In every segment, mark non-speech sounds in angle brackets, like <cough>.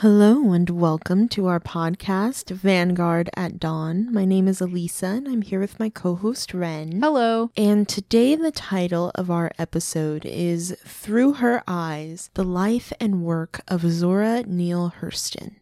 Hello and welcome to our podcast, Vanguard at Dawn. My name is Elisa and I'm here with my co host, Ren. Hello. And today, the title of our episode is Through Her Eyes The Life and Work of Zora Neale Hurston.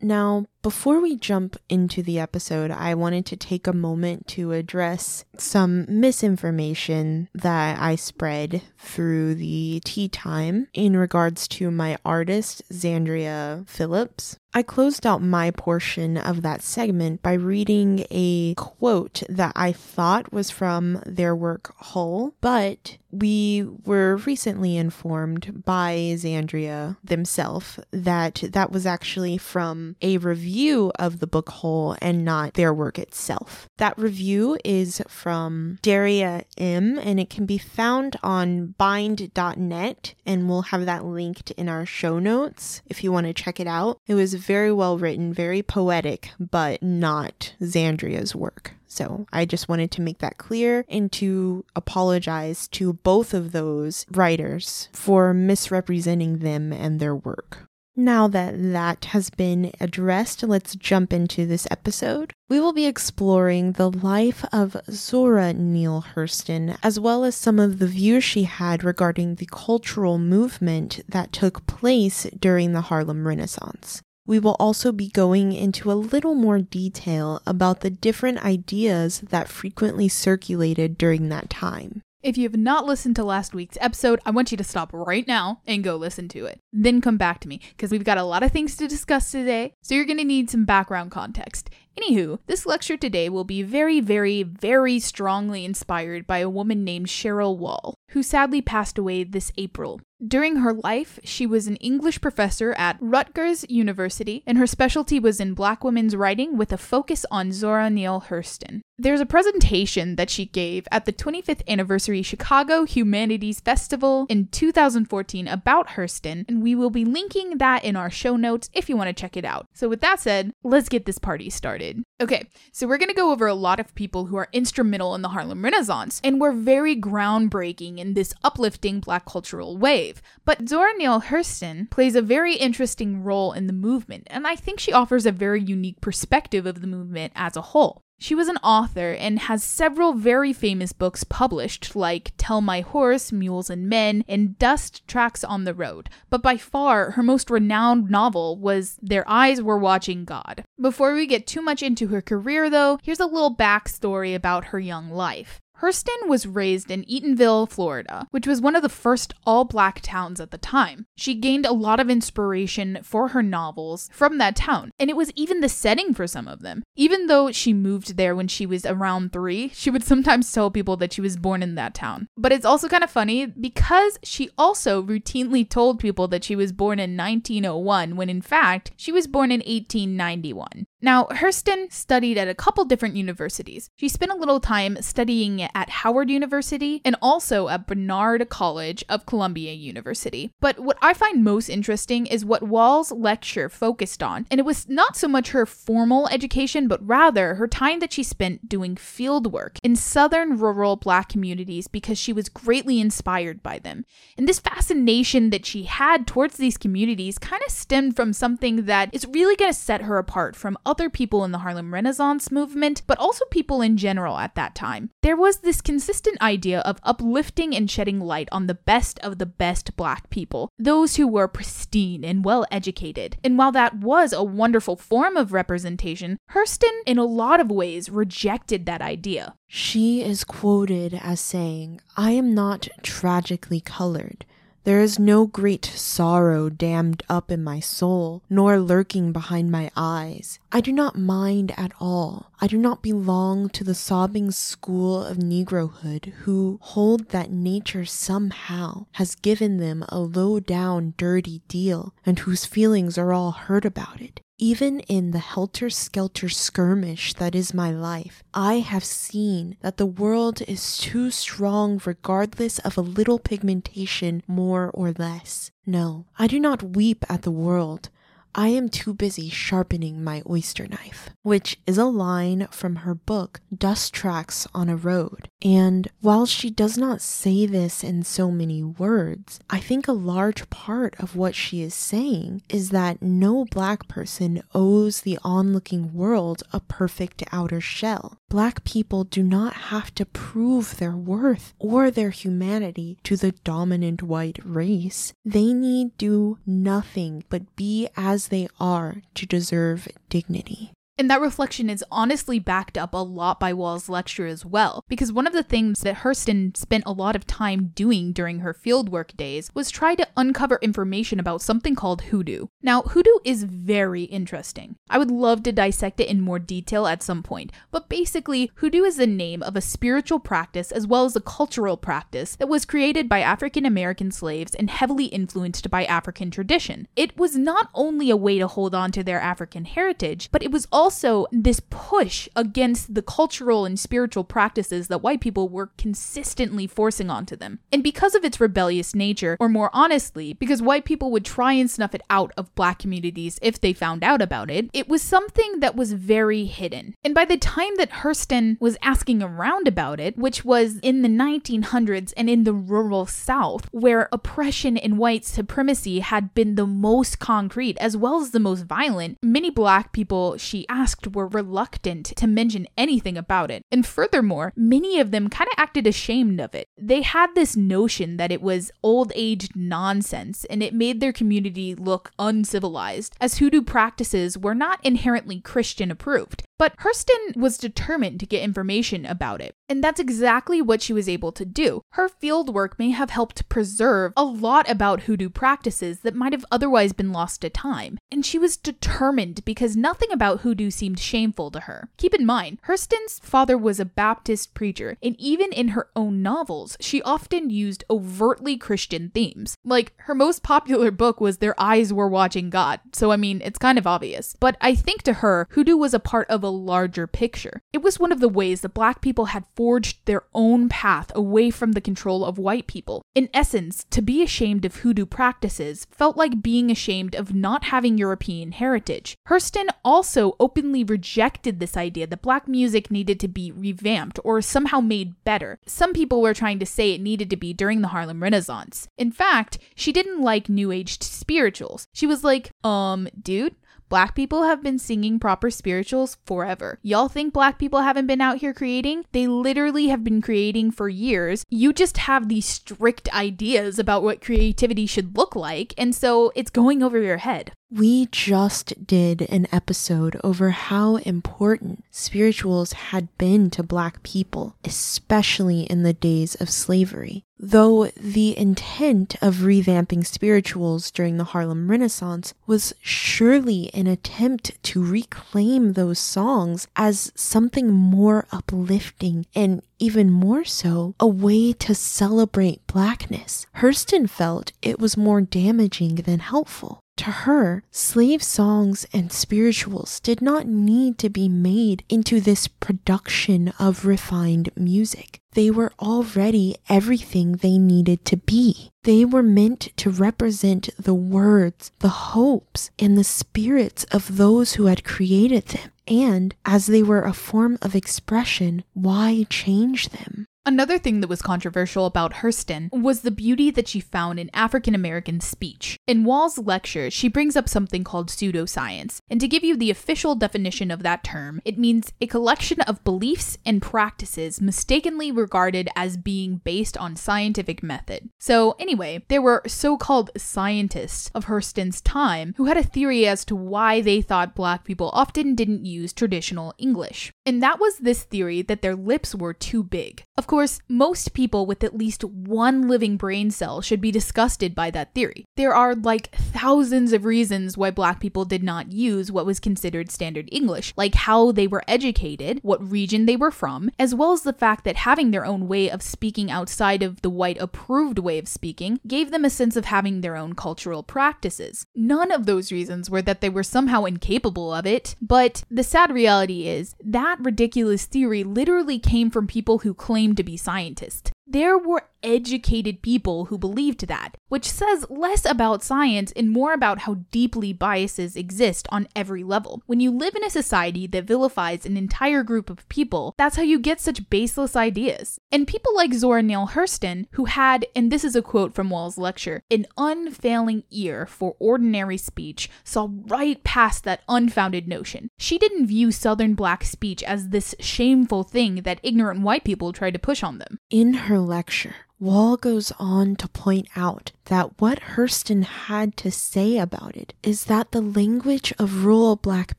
Now, before we jump into the episode, I wanted to take a moment to address some misinformation that I spread through the tea time in regards to my artist, Xandria Phillips. I closed out my portion of that segment by reading a quote that I thought was from their work Hull, but we were recently informed by Xandria themselves that that was actually from a review review of the book whole and not their work itself. That review is from Deria M, and it can be found on bind.net, and we'll have that linked in our show notes if you want to check it out. It was very well written, very poetic, but not Xandria's work. So I just wanted to make that clear and to apologize to both of those writers for misrepresenting them and their work. Now that that has been addressed, let's jump into this episode. We will be exploring the life of Zora Neale Hurston, as well as some of the views she had regarding the cultural movement that took place during the Harlem Renaissance. We will also be going into a little more detail about the different ideas that frequently circulated during that time. If you have not listened to last week's episode, I want you to stop right now and go listen to it. Then come back to me because we've got a lot of things to discuss today, so you're going to need some background context. Anywho, this lecture today will be very, very, very strongly inspired by a woman named Cheryl Wall, who sadly passed away this April. During her life, she was an English professor at Rutgers University, and her specialty was in black women's writing with a focus on Zora Neale Hurston. There's a presentation that she gave at the 25th anniversary Chicago Humanities Festival in 2014 about Hurston, and we will be linking that in our show notes if you want to check it out. So, with that said, let's get this party started. Okay, so we're going to go over a lot of people who are instrumental in the Harlem Renaissance, and were very groundbreaking in this uplifting black cultural wave. But Zora Neale Hurston plays a very interesting role in the movement, and I think she offers a very unique perspective of the movement as a whole. She was an author and has several very famous books published, like Tell My Horse, Mules and Men, and Dust Tracks on the Road. But by far, her most renowned novel was Their Eyes Were Watching God. Before we get too much into her career, though, here's a little backstory about her young life. Hurston was raised in Eatonville, Florida, which was one of the first all black towns at the time. She gained a lot of inspiration for her novels from that town, and it was even the setting for some of them. Even though she moved there when she was around three, she would sometimes tell people that she was born in that town. But it's also kind of funny because she also routinely told people that she was born in 1901 when in fact she was born in 1891. Now, Hurston studied at a couple different universities. She spent a little time studying at Howard University and also at Barnard College of Columbia University. But what I find most interesting is what Wall's lecture focused on, and it was not so much her formal education, but rather her time that she spent doing field work in southern rural black communities because she was greatly inspired by them. And this fascination that she had towards these communities kind of stemmed from something that is really going to set her apart from other people in the Harlem Renaissance movement, but also people in general at that time. There was this consistent idea of uplifting and shedding light on the best of the best black people, those who were pristine and well educated. And while that was a wonderful form of representation, Hurston, in a lot of ways, rejected that idea. She is quoted as saying, I am not tragically colored. There is no great sorrow dammed up in my soul, nor lurking behind my eyes. I do not mind at all. I do not belong to the sobbing school of Negrohood who hold that nature somehow has given them a low down, dirty deal, and whose feelings are all hurt about it. Even in the helter skelter skirmish that is my life, I have seen that the world is too strong regardless of a little pigmentation more or less. No, I do not weep at the world. I am too busy sharpening my oyster knife, which is a line from her book, Dust Tracks on a Road. And while she does not say this in so many words, I think a large part of what she is saying is that no black person owes the onlooking world a perfect outer shell. Black people do not have to prove their worth or their humanity to the dominant white race. They need do nothing but be as they are to deserve dignity. And that reflection is honestly backed up a lot by Wall's lecture as well, because one of the things that Hurston spent a lot of time doing during her fieldwork days was try to uncover information about something called hoodoo. Now, hoodoo is very interesting. I would love to dissect it in more detail at some point, but basically, hoodoo is the name of a spiritual practice as well as a cultural practice that was created by African American slaves and heavily influenced by African tradition. It was not only a way to hold on to their African heritage, but it was also also this push against the cultural and spiritual practices that white people were consistently forcing onto them. And because of its rebellious nature, or more honestly, because white people would try and snuff it out of black communities if they found out about it, it was something that was very hidden. And by the time that Hurston was asking around about it, which was in the 1900s and in the rural South, where oppression and white supremacy had been the most concrete as well as the most violent, many black people she asked asked were reluctant to mention anything about it. And furthermore, many of them kind of acted ashamed of it. They had this notion that it was old age nonsense and it made their community look uncivilized, as hoodoo practices were not inherently Christian approved. But Hurston was determined to get information about it, and that's exactly what she was able to do. Her fieldwork may have helped preserve a lot about hoodoo practices that might have otherwise been lost to time, and she was determined because nothing about hoodoo seemed shameful to her. Keep in mind, Hurston's father was a Baptist preacher, and even in her own novels, she often used overtly Christian themes. Like, her most popular book was Their Eyes Were Watching God, so I mean, it's kind of obvious. But I think to her, hoodoo was a part of a larger picture. It was one of the ways that black people had forged their own path away from the control of white people. In essence, to be ashamed of hoodoo practices felt like being ashamed of not having European heritage. Hurston also openly rejected this idea that black music needed to be revamped or somehow made better. Some people were trying to say it needed to be during the Harlem Renaissance. In fact, she didn't like new age spirituals. She was like, um, dude, Black people have been singing proper spirituals forever. Y'all think black people haven't been out here creating? They literally have been creating for years. You just have these strict ideas about what creativity should look like, and so it's going over your head. We just did an episode over how important spirituals had been to Black people, especially in the days of slavery. Though the intent of revamping spirituals during the Harlem Renaissance was surely an attempt to reclaim those songs as something more uplifting and even more so, a way to celebrate blackness. Hurston felt it was more damaging than helpful. To her, slave songs and spirituals did not need to be made into this production of refined music. They were already everything they needed to be. They were meant to represent the words, the hopes, and the spirits of those who had created them. And as they were a form of expression, why change them? Another thing that was controversial about Hurston was the beauty that she found in African American speech. In Wall's lecture, she brings up something called pseudoscience, and to give you the official definition of that term, it means a collection of beliefs and practices mistakenly regarded as being based on scientific method. So, anyway, there were so called scientists of Hurston's time who had a theory as to why they thought black people often didn't use traditional English. And that was this theory that their lips were too big. Of course, most people with at least one living brain cell should be disgusted by that theory. There are like thousands of reasons why black people did not use what was considered standard English, like how they were educated, what region they were from, as well as the fact that having their own way of speaking outside of the white approved way of speaking gave them a sense of having their own cultural practices. None of those reasons were that they were somehow incapable of it, but the sad reality is that ridiculous theory literally came from people who to be scientists. There were educated people who believed that, which says less about science and more about how deeply biases exist on every level. When you live in a society that vilifies an entire group of people, that's how you get such baseless ideas. And people like Zora Neale Hurston, who had, and this is a quote from Wall's lecture, an unfailing ear for ordinary speech, saw right past that unfounded notion. She didn't view Southern black speech as this shameful thing that ignorant white people tried to push on them. In her lecture, Wall goes on to point out that what Hurston had to say about it is that the language of rural black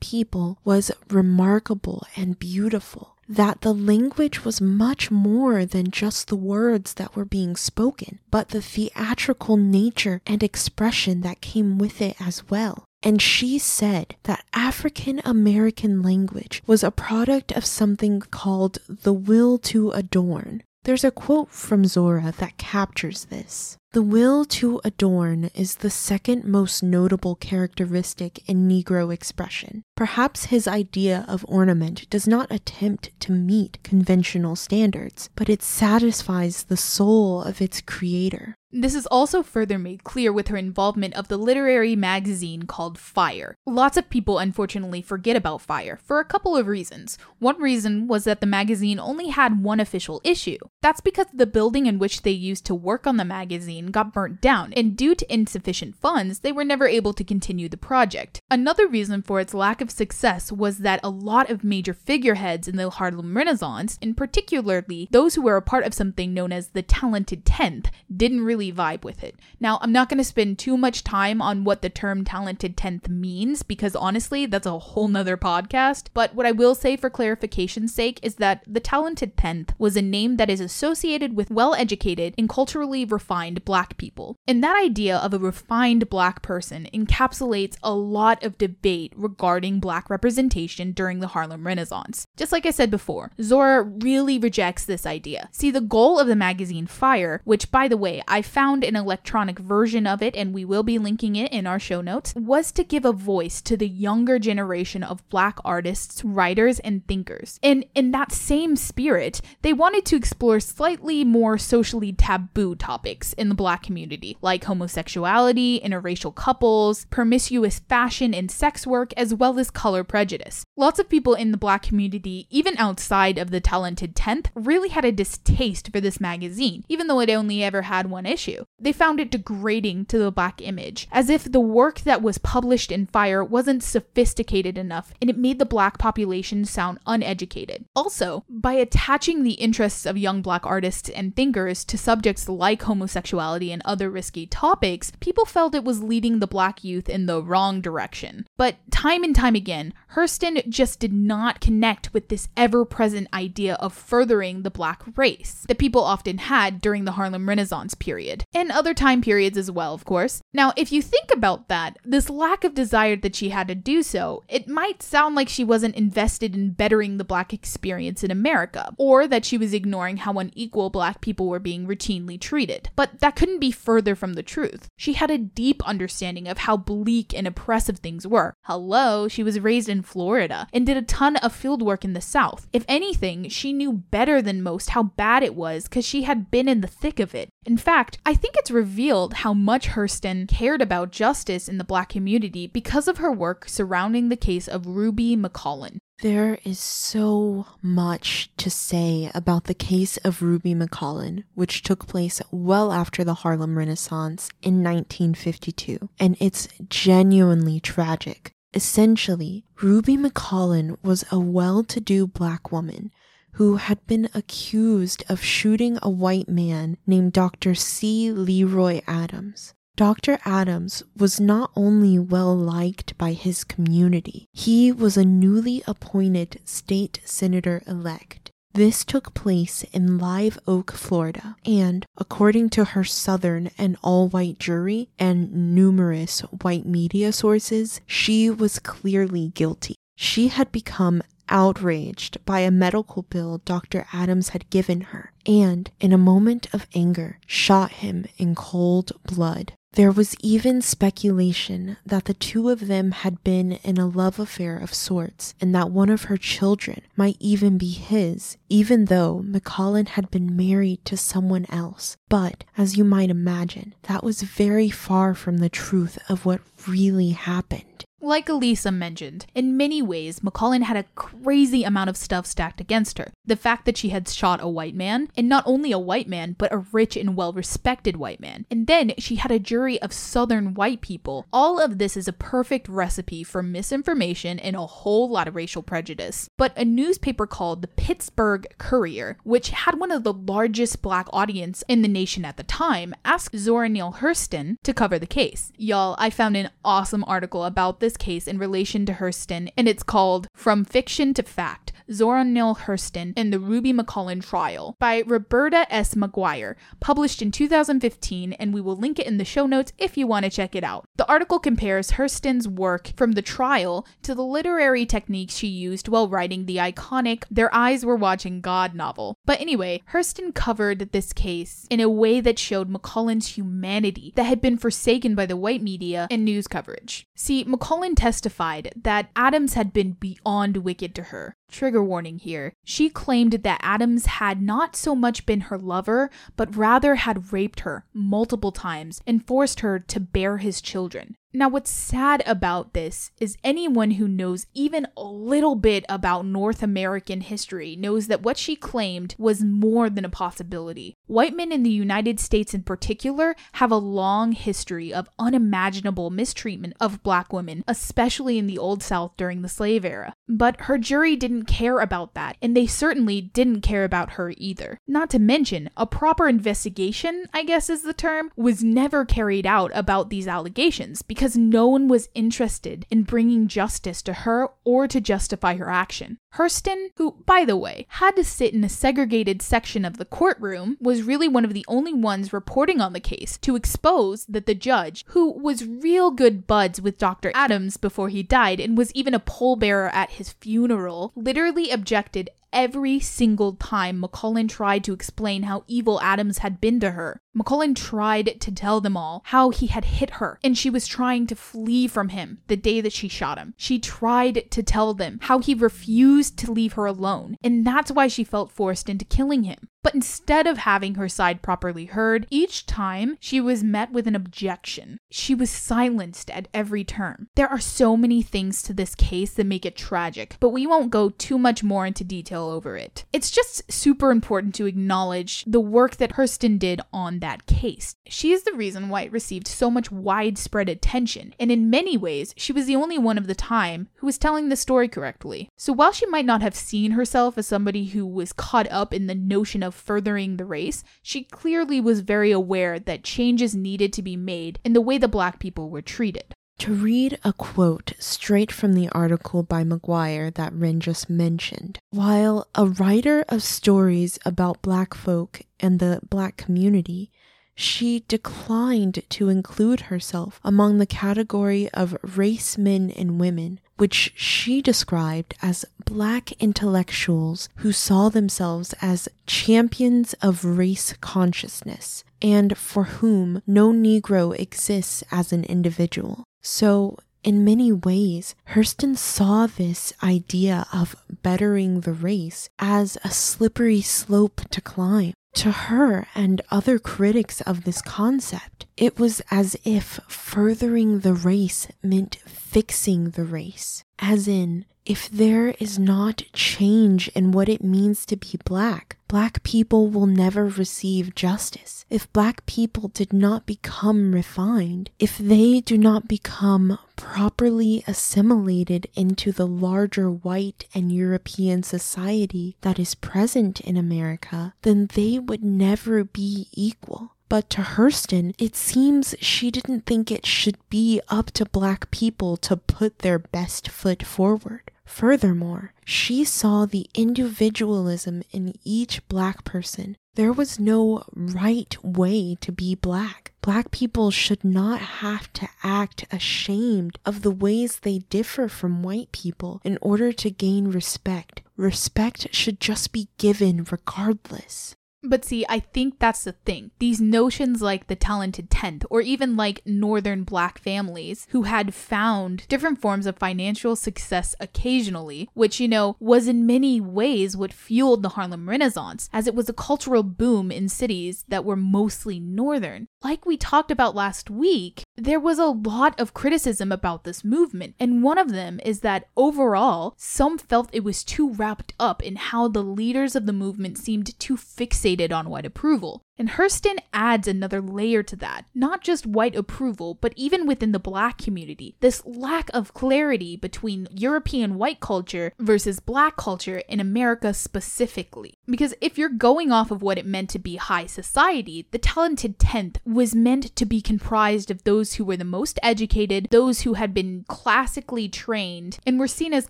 people was remarkable and beautiful, that the language was much more than just the words that were being spoken, but the theatrical nature and expression that came with it as well. And she said that African American language was a product of something called the will to adorn, there's a quote from Zora that captures this. The will to adorn is the second most notable characteristic in Negro expression. Perhaps his idea of ornament does not attempt to meet conventional standards, but it satisfies the soul of its creator. This is also further made clear with her involvement of the literary magazine called Fire. Lots of people unfortunately forget about Fire for a couple of reasons. One reason was that the magazine only had one official issue. That's because the building in which they used to work on the magazine got burnt down, and due to insufficient funds, they were never able to continue the project. Another reason for its lack of success was that a lot of major figureheads in the Harlem Renaissance, and particularly those who were a part of something known as the Talented Tenth, didn't really vibe with it. Now, I'm not going to spend too much time on what the term talented 10th means because honestly, that's a whole nother podcast. But what I will say for clarification's sake is that the talented 10th was a name that is associated with well educated and culturally refined black people. And that idea of a refined black person encapsulates a lot of debate regarding black representation during the Harlem Renaissance. Just like I said before, Zora really rejects this idea. See, the goal of the magazine Fire, which by the way, I found an electronic version of it, and we will be linking it in our show notes, was to give a voice to the younger generation of black artists, writers, and thinkers. And in that same spirit, they wanted to explore slightly more socially taboo topics in the black community, like homosexuality, interracial couples, promiscuous fashion and sex work, as well as color prejudice. Lots of people in the black community, even outside of the talented 10th, really had a distaste for this magazine, even though it only ever had one issue. They found it degrading to the black image, as if the work that was published in Fire wasn't sophisticated enough and it made the black population sound uneducated. Also, by attaching the interests of young black artists and thinkers to subjects like homosexuality and other risky topics, people felt it was leading the black youth in the wrong direction. But time and time again, Hurston just did not connect with this ever present idea of furthering the black race that people often had during the Harlem Renaissance period period, and other time periods as well, of course. Now, if you think about that, this lack of desire that she had to do so, it might sound like she wasn't invested in bettering the black experience in America, or that she was ignoring how unequal black people were being routinely treated. But that couldn't be further from the truth. She had a deep understanding of how bleak and oppressive things were. Hello, she was raised in Florida and did a ton of field work in the South. If anything, she knew better than most how bad it was because she had been in the thick of it. In fact, fact, I think it's revealed how much Hurston cared about justice in the black community because of her work surrounding the case of Ruby McCollum. There is so much to say about the case of Ruby McCollum, which took place well after the Harlem Renaissance in 1952, and it's genuinely tragic. Essentially, Ruby McCollum was a well to do black woman who had been accused of shooting a white man named Dr. C. Leroy Adams. Dr. Adams was not only well liked by his community, he was a newly appointed state senator elect. This took place in Live Oak, Florida, and according to her Southern and all white jury and numerous white media sources, she was clearly guilty. She had become outraged by a medical bill Dr. Adams had given her and, in a moment of anger, shot him in cold blood. There was even speculation that the two of them had been in a love affair of sorts, and that one of her children might even be his, even though McCollum had been married to someone else. But, as you might imagine, that was very far from the truth of what really happened. Like Elisa mentioned, in many ways, McCollum had a crazy amount of stuff stacked against her. The fact that she had shot a white man, and not only a white man, but a rich and well respected white man. And then she had a jury of southern white people. All of this is a perfect recipe for misinformation and a whole lot of racial prejudice. But a newspaper called the Pittsburgh Courier, which had one of the largest black audience in the nation at the time, asked Zora Neale Hurston to cover the case. Y'all, I found an awesome article about this case in relation to Hurston, and it's called From Fiction to Fact Zora Neale Hurston and the Ruby McCollum Trial by Roberta S. Maguire, published in 2015, and we will link it in the show notes if you want to check it out. The article compares Hurston's work from the trial to the literary techniques she used while writing the iconic Their Eyes Were Watching God novel. But anyway, Hurston covered this case in a way that showed McCollum's humanity that had been forsaken by the white media and news coverage. See, McCollum testified that Adams had been beyond wicked to her. Trigger warning here. She claimed that Adams had not so much been her lover, but rather had raped her multiple times and forced her to bear his children. Now, what's sad about this is anyone who knows even a little bit about North American history knows that what she claimed was more than a possibility. White men in the United States, in particular, have a long history of unimaginable mistreatment of black women, especially in the Old South during the slave era. But her jury didn't care about that, and they certainly didn't care about her either. Not to mention, a proper investigation, I guess is the term, was never carried out about these allegations because because no one was interested in bringing justice to her or to justify her action. Hurston, who, by the way, had to sit in a segregated section of the courtroom, was really one of the only ones reporting on the case to expose that the judge, who was real good buds with Dr. Adams before he died and was even a pallbearer at his funeral, literally objected every single time McCollum tried to explain how evil Adams had been to her. McCollum tried to tell them all how he had hit her and she was trying to flee from him the day that she shot him. She tried to tell them how he refused to leave her alone, and that's why she felt forced into killing him. But instead of having her side properly heard, each time she was met with an objection. She was silenced at every turn. There are so many things to this case that make it tragic, but we won't go too much more into detail over it. It's just super important to acknowledge the work that Hurston did on that case. She is the reason why it received so much widespread attention, and in many ways, she was the only one of the time who was telling the story correctly. So while she might not have seen herself as somebody who was caught up in the notion of furthering the race, she clearly was very aware that changes needed to be made in the way the black people were treated. To read a quote straight from the article by Maguire that Ren just mentioned, while a writer of stories about black folk and the black community, she declined to include herself among the category of race men and women, which she described as black intellectuals who saw themselves as champions of race consciousness and for whom no Negro exists as an individual. So, in many ways, Hurston saw this idea of bettering the race as a slippery slope to climb. To her and other critics of this concept, it was as if furthering the race meant fixing the race, as in, if there is not change in what it means to be black, black people will never receive justice. If black people did not become refined, if they do not become properly assimilated into the larger white and European society that is present in America, then they would never be equal. But to Hurston, it seems she didn't think it should be up to black people to put their best foot forward. Furthermore, she saw the individualism in each black person. There was no right way to be black. Black people should not have to act ashamed of the ways they differ from white people in order to gain respect. Respect should just be given regardless. But see, I think that's the thing. These notions like the talented 10th, or even like northern black families who had found different forms of financial success occasionally, which, you know, was in many ways what fueled the Harlem Renaissance, as it was a cultural boom in cities that were mostly northern. Like we talked about last week, there was a lot of criticism about this movement, and one of them is that overall, some felt it was too wrapped up in how the leaders of the movement seemed too fixated on white approval. And Hurston adds another layer to that. Not just white approval, but even within the black community, this lack of clarity between European white culture versus black culture in America specifically. Because if you're going off of what it meant to be high society, the talented 10th was meant to be comprised of those who were the most educated, those who had been classically trained, and were seen as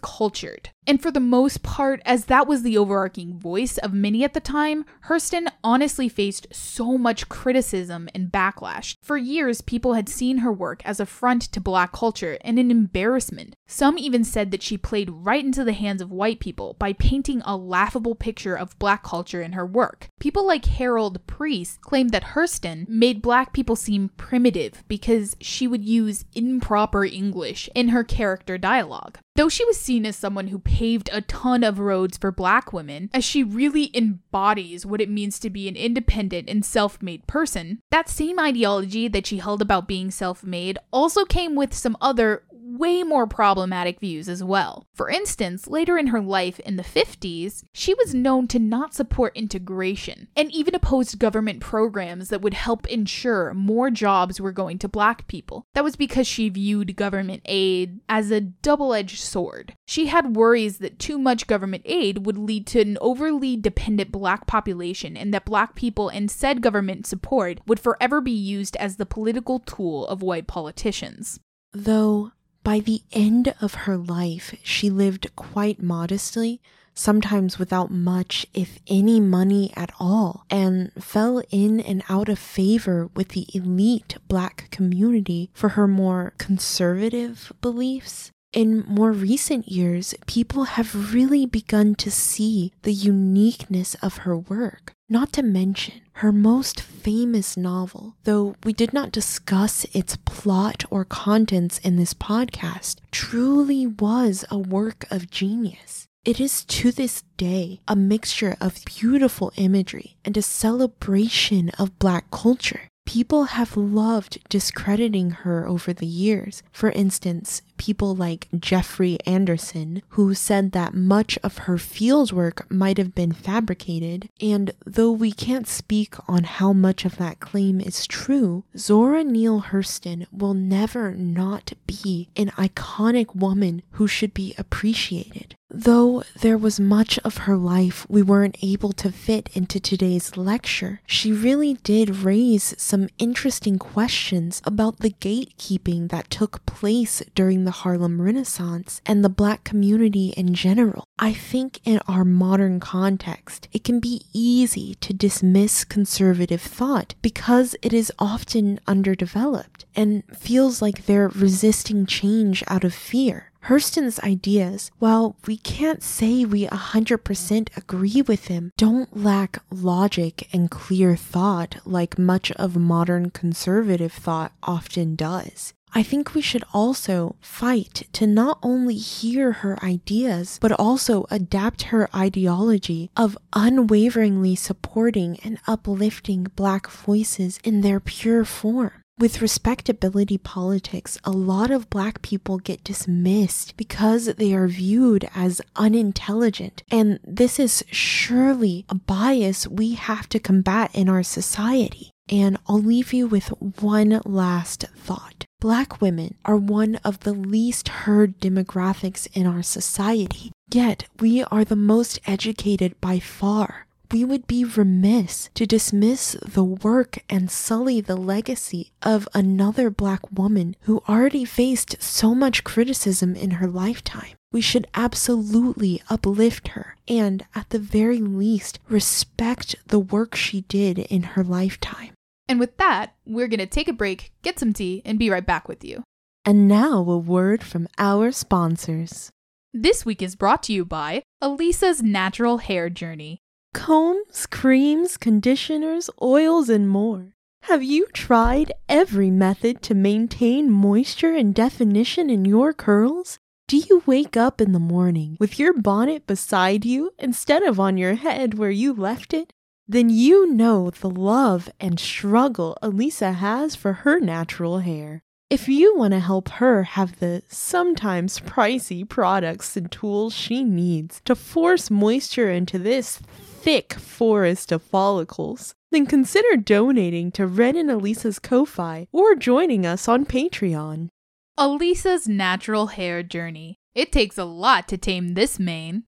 cultured. And for the most part, as that was the overarching voice of many at the time, Hurston honestly faced so much criticism and backlash. For years, people had seen her work as a front to black culture and an embarrassment. Some even said that she played right into the hands of white people by painting a laughable picture of black culture in her work. People like Harold Preece claimed that Hurston made black people seem primitive because she would use improper English in her character dialogue. Though she was seen as someone who paved a ton of roads for black women, as she really embodies what it means to be an independent and self made person, that same ideology that she held about being self made also came with some other way more problematic views as well. For instance, later in her life in the 50s, she was known to not support integration and even opposed government programs that would help ensure more jobs were going to black people. That was because she viewed government aid as a double edged sword. She had worries that too much government aid would lead to an overly dependent black population and that black people and said government support would forever be used as the political tool of white politicians. Though by the end of her life, she lived quite modestly, sometimes without much, if any, money at all, and fell in and out of favor with the elite black community for her more conservative beliefs. In more recent years, people have really begun to see the uniqueness of her work. Not to mention, her most famous novel, though we did not discuss its plot or contents in this podcast, truly was a work of genius. It is to this day a mixture of beautiful imagery and a celebration of Black culture. People have loved discrediting her over the years. For instance, people like Jeffrey Anderson, who said that much of her fieldwork might have been fabricated. And though we can't speak on how much of that claim is true, Zora Neale Hurston will never not be an iconic woman who should be appreciated. Though there was much of her life we weren't able to fit into today's lecture, she really did raise some interesting questions about the gatekeeping that took place during the Harlem Renaissance and the black community in general. I think in our modern context, it can be easy to dismiss conservative thought because it is often underdeveloped and feels like they're resisting change out of fear. Hurston's ideas, while we can't say we 100% agree with him, don't lack logic and clear thought like much of modern conservative thought often does. I think we should also fight to not only hear her ideas, but also adapt her ideology of unwaveringly supporting and uplifting Black voices in their pure form. With respectability politics, a lot of black people get dismissed because they are viewed as unintelligent. And this is surely a bias we have to combat in our society. And I'll leave you with one last thought. Black women are one of the least heard demographics in our society, yet we are the most educated by far we would be remiss to dismiss the work and sully the legacy of another black woman who already faced so much criticism in her lifetime. We should absolutely uplift her and, at the very least, respect the work she did in her lifetime. And with that, we're going to take a break, get some tea, and be right back with you. And now, a word from our sponsors. This week is brought to you by Elisa's Natural Hair Journey. Combs, creams, conditioners, oils, and more. Have you tried every method to maintain moisture and definition in your curls? Do you wake up in the morning with your bonnet beside you instead of on your head where you left it? Then you know the love and struggle Elisa has for her natural hair. If you want to help her have the sometimes pricey products and tools she needs to force moisture into this thick forest of follicles, then consider donating to Ren and Elisa's Ko-Fi or joining us on Patreon. Elisa's natural hair journey. It takes a lot to tame this mane.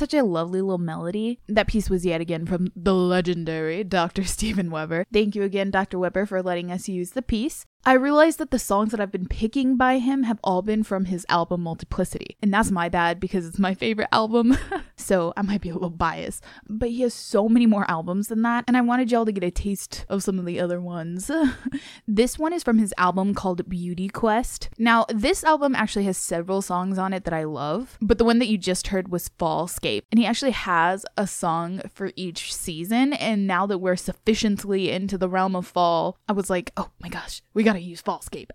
Such a lovely little melody? That piece was yet again from the legendary Dr. <laughs> Steven Weber. Thank you again, Dr. Weber, for letting us use the piece. I realized that the songs that I've been picking by him have all been from his album Multiplicity. And that's my bad because it's my favorite album. <laughs> so I might be a little biased. But he has so many more albums than that. And I wanted y'all to get a taste of some of the other ones. <laughs> this one is from his album called Beauty Quest. Now, this album actually has several songs on it that I love. But the one that you just heard was Fallscape. And he actually has a song for each season. And now that we're sufficiently into the realm of fall, I was like, oh my gosh, we got gotta use Fallscape.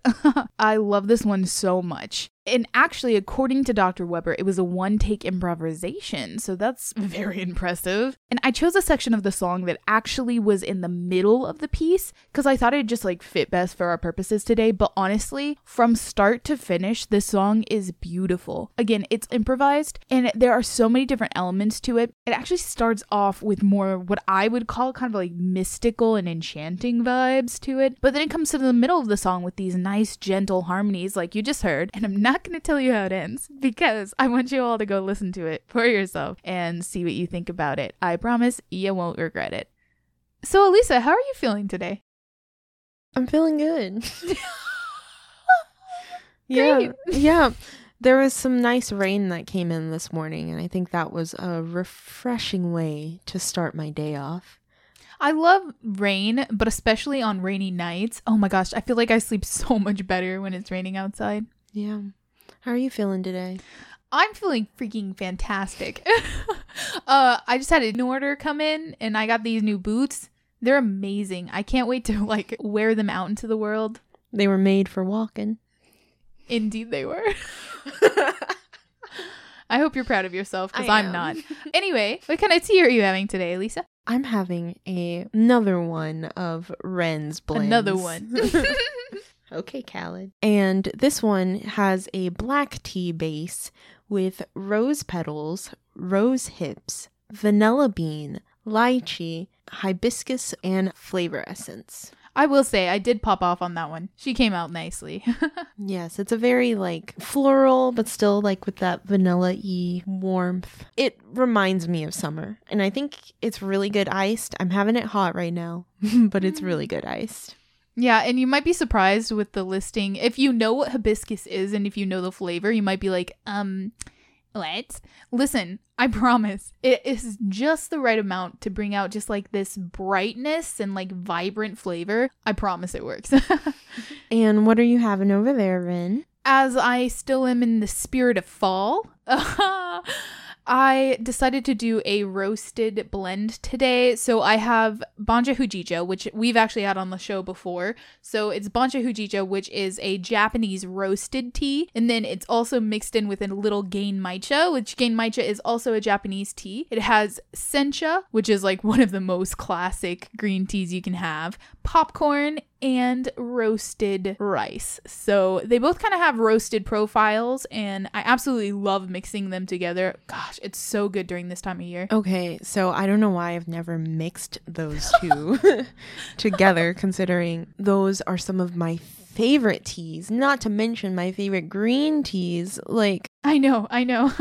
<laughs> I love this one so much. And actually, according to Dr. Weber, it was a one take improvisation, so that's <laughs> very impressive. And I chose a section of the song that actually was in the middle of the piece because I thought it'd just like fit best for our purposes today. But honestly, from start to finish, this song is beautiful. Again, it's improvised and there are so many different elements to it. It actually starts off with more what I would call kind of like mystical and enchanting vibes to it. But then it comes to the middle of the song with these nice, gentle harmonies, like you just heard. And I'm not going to tell you how it ends because I want you all to go listen to it for yourself and see what you think about it. I promise you won't regret it. So, Elisa, how are you feeling today? I'm feeling good. <laughs> yeah. Yeah. There was some nice rain that came in this morning, and I think that was a refreshing way to start my day off. I love rain, but especially on rainy nights. Oh my gosh, I feel like I sleep so much better when it's raining outside. Yeah. How are you feeling today? I'm feeling freaking fantastic. <laughs> uh, I just had an order come in and I got these new boots. They're amazing. I can't wait to <laughs> like wear them out into the world. They were made for walking. Indeed, they were. <laughs> I hope you're proud of yourself because I'm not. Anyway, what kind of tea are you having today, Lisa? I'm having a another one of Ren's blends. Another one. Okay, Khaled. And this one has a black tea base with rose petals, rose hips, vanilla bean, lychee, hibiscus, and flavor essence. I will say I did pop off on that one. She came out nicely. <laughs> yes, it's a very like floral, but still like with that vanilla y warmth. It reminds me of summer, and I think it's really good iced. I'm having it hot right now, <laughs> but it's really good iced. Yeah, and you might be surprised with the listing. If you know what hibiscus is and if you know the flavor, you might be like, um, what? Listen, I <laughs> promise it is just the right amount to bring out just like this brightness and like vibrant flavor. I promise it works. <laughs> and what are you having over there, Ren? As I still am in the spirit of fall. <laughs> I decided to do a roasted blend today. So I have Bancha Hojicha, which we've actually had on the show before. So it's Bancha Hojicha, which is a Japanese roasted tea. And then it's also mixed in with a little Genmaicha, which Genmaicha is also a Japanese tea. It has Sencha, which is like one of the most classic green teas you can have, popcorn, and roasted rice. So they both kind of have roasted profiles, and I absolutely love mixing them together. Gosh, it's so good during this time of year. Okay, so I don't know why I've never mixed those two <laughs> together, <laughs> considering those are some of my favorite teas, not to mention my favorite green teas. Like I know, I know. <laughs>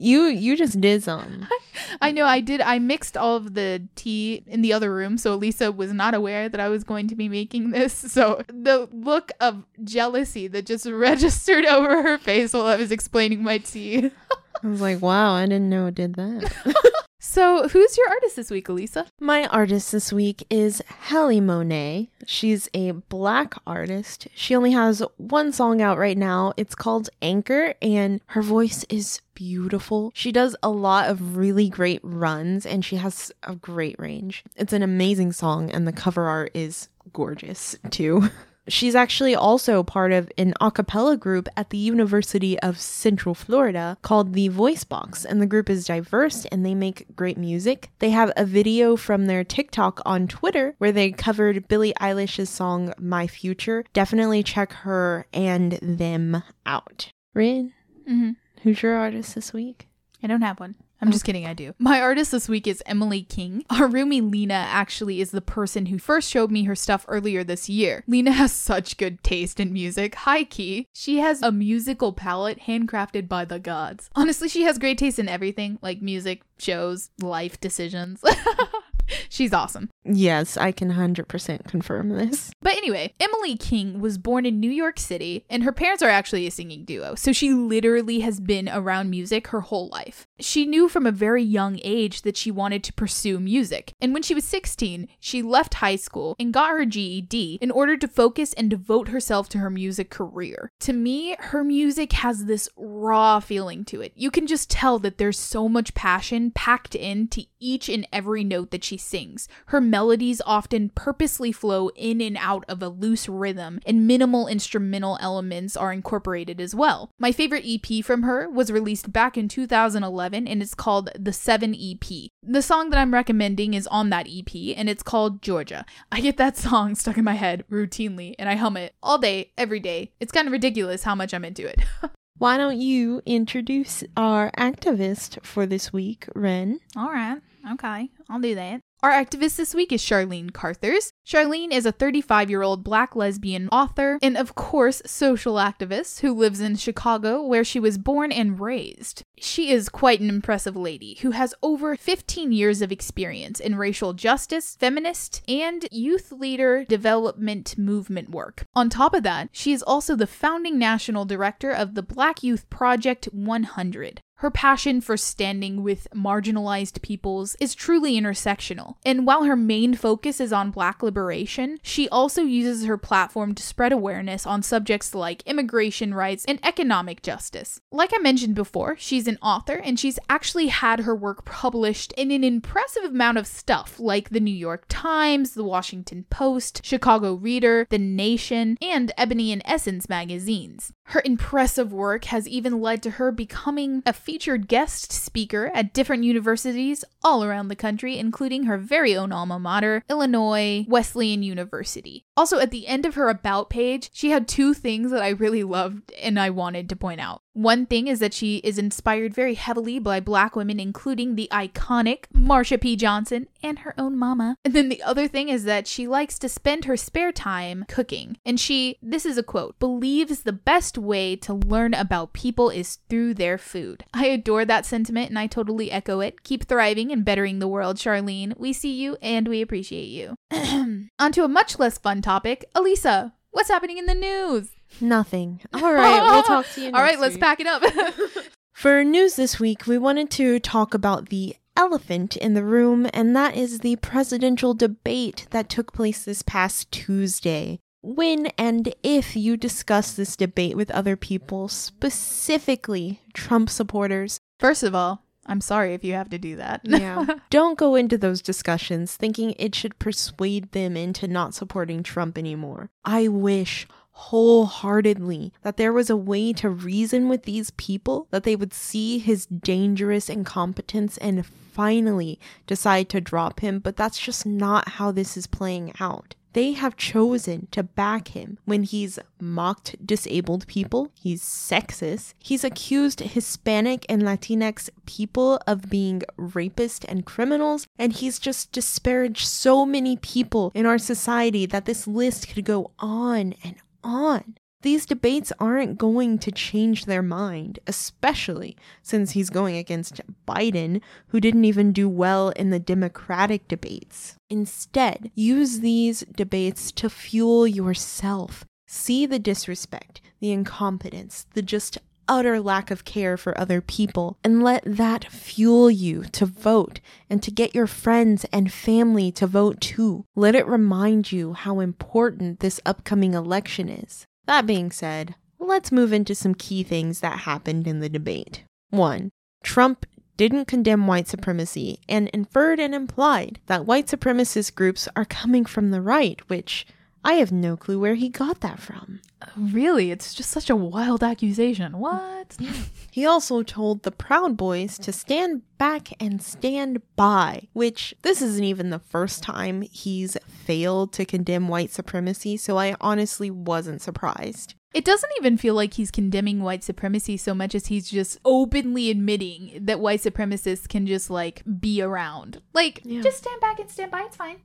you you just did some. <laughs> I know I did. I mixed all of the tea in the other room, so Lisa was not aware that I was going to be making this. <laughs> So the look of jealousy that just <laughs> registered over her face while I was explaining my tea. I was like, wow, I didn't know it did that. So, who's your artist this week, Elisa? My artist this week is Halle Mone'. She's a black artist. She only has one song out right now. It's called Anchor, and her voice is beautiful. She does a lot of really great runs, and she has a great range. It's an amazing song, and the cover art is gorgeous too. <laughs> She's actually also part of an a cappella group at the University of Central Florida called the Voice Box, and the group is diverse and they make great music. They have a video from their TikTok on Twitter where they covered Billie Eilish's song My Future. Definitely check her and them out. Rin, Mm-hmm. who's your artist this week? I don't have one. I'm just kidding, I do. My artist this week is Emily King. Our roomie Lena actually is the person who first showed me her stuff earlier this year. Lena has such good taste in music, high key. She has a musical palette handcrafted by the gods. Honestly, she has great taste in everything, like music, shows, life decisions. <laughs> <laughs> She's awesome. Yes, I can 100% confirm this. But anyway, Emily King was born in New York City, and her parents are actually a singing duo, so she literally has been around music her whole life. She knew from a very young age that she wanted to pursue music, and when she was 16, she left high school and got her GED in order to focus and devote herself to her music career. To me, her music has this raw feeling to it. You can just tell that there's so much passion packed into each and every note that she sings. Her melodies often purposely flow in and out of a loose rhythm, and minimal instrumental elements are incorporated as well. My favorite EP from her was released back in 2011 and it's called The 7 EP. The song that I'm recommending is on that EP and it's called Georgia. I get that song stuck in my head routinely and I hum it all day, every day. It's kind of ridiculous how much I'm into it. <laughs> Why don't you introduce our activist for this week, Ren? All right. Okay. I'll do that. Our activist this week is Charlene Carruthers. Charlene is a 35 year old black lesbian author and, of course, social activist who lives in Chicago, where she was born and raised. She is quite an impressive lady who has over 15 years of experience in racial justice, feminist, and youth leader development movement work. On top of that, she is also the founding national director of the Black Youth Project 100. Her passion for standing with marginalized peoples is truly intersectional. And while her main focus is on black liberation, she also uses her platform to spread awareness on subjects like immigration rights and economic justice. Like I mentioned before, she's an author and she's actually had her work published in an impressive amount of stuff like the New York Times, the Washington Post, Chicago Reader, The Nation, and Ebony and Essence magazines. Her impressive work has even led to her becoming a featured guest speaker at different universities all around the country, including her very own alma mater, Illinois Wesleyan University. Also, at the end of her About page, she had two things that I really loved and I wanted to point out. One thing is that she is inspired very heavily by black women, including the iconic Marsha P. Johnson and her own mama. And then the other thing is that she likes to spend her spare time cooking. And she, this is a quote, believes the best way to learn about people is through their food. I adore that sentiment and I totally echo it. Keep thriving and bettering the world, Charlene. We see you and we appreciate you. <clears throat> On to a much less fun topic. Elisa, what's happening in the news? Nothing. <laughs> All right, we'll talk to you. All right, let's week. pack it up. <laughs> For news this week, we wanted to talk about the elephant in the room, and that is the presidential debate that took place this past Tuesday. When and if you discuss this debate with other people, specifically Trump supporters, First of all, I'm sorry if you have to do that. yeah, <laughs> don't go into those discussions thinking it should persuade them into not supporting Trump anymore. I wish wholeheartedly that there was a way to reason with these people, that they would see his dangerous incompetence and finally decide to drop him, but that's just not how this is playing out. They have chosen to back him when he's mocked disabled people, he's sexist, he's accused Hispanic and Latinx people of being rapists and criminals, and he's just disparaged so many people in our society that this list could go on and on. These debates aren't going to change their mind, especially since he's going against Biden, who didn't even do well in the Democratic debates. Instead, use these debates to fuel yourself. See the disrespect, the incompetence, the just utter lack of care for other people, and let that fuel you to vote and to get your friends and family to vote too. Let it remind you how important this upcoming election is. That being said, let's move into some key things that happened in the debate. 1. Trump didn't condemn white supremacy and inferred and implied that white supremacist groups are coming from the right, which I have no clue where he got that from. Really? It's just such a wild accusation. What? <laughs> He also told the Proud Boys to stand back and stand by, which this isn't even the first time he's failed to condemn white supremacy, so I honestly wasn't surprised. It doesn't even feel like he's condemning white supremacy so much as he's just openly admitting that white supremacists can just like be around. Like, Yeah. just stand back and stand by. It's fine.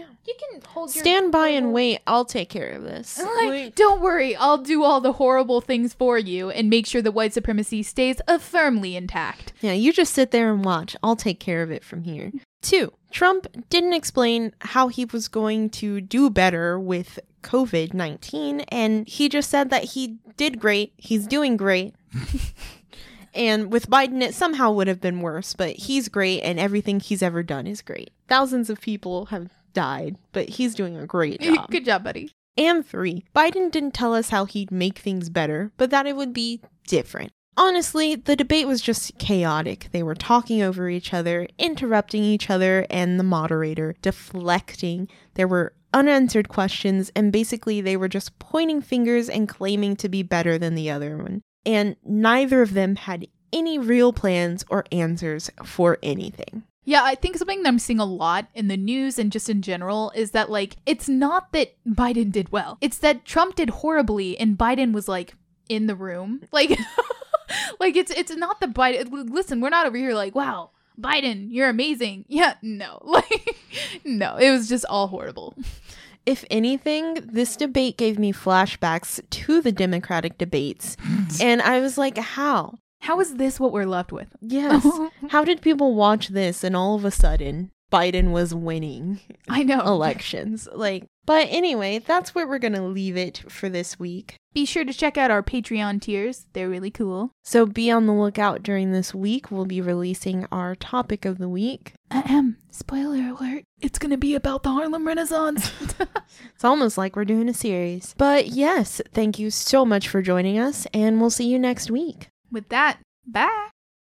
Yeah. You can hold your Stand by and wait, I'll take care of this. Like, don't worry, I'll do all the horrible things for you and make sure the white supremacy stays uh, firmly intact. Yeah, you just sit there and watch. I'll take care of it from here. Two, Trump didn't explain how he was going to do better with COVID 19, and he just said that he did great. He's doing great. <laughs> and with Biden, it somehow would have been worse, but he's great, and everything he's ever done is great. Thousands of people have died, but he's doing a great <laughs> job. Good job, buddy. And three, Biden didn't tell us how he'd make things better, but that it would be different. Honestly, the debate was just chaotic. They were talking over each other, interrupting each other, and the moderator deflecting. There were unanswered questions, and basically, they were just pointing fingers and claiming to be better than the other one. And neither of them had any real plans or answers for anything. Yeah, I think something that I'm seeing a lot in the news and just in general is that, like, it's not that Biden did well. It's that Trump did horribly and Biden was, like, in the room. <laughs> Like, like it's it's not the Biden. Listen, we're not over here like, wow, Biden, you're amazing. Yeah, no. <laughs> Like, no, it was just all horrible. If anything, this debate gave me flashbacks to the Democratic debates. <laughs> and I was like, how? How is this what we're left with? Yes. <laughs> how did people watch this and all of a sudden Biden was winning I know. elections? Like, but anyway, that's where we're going to leave it for this week. Be sure to check out our Patreon tiers. They're really cool. So be on the lookout during this week. We'll be releasing our topic of the week. Ahem. Spoiler alert. It's going to be about the Harlem Renaissance. <laughs> <laughs> It's almost like we're doing a series. But yes, thank you so much for joining us, and we'll see you next week. With that, bye.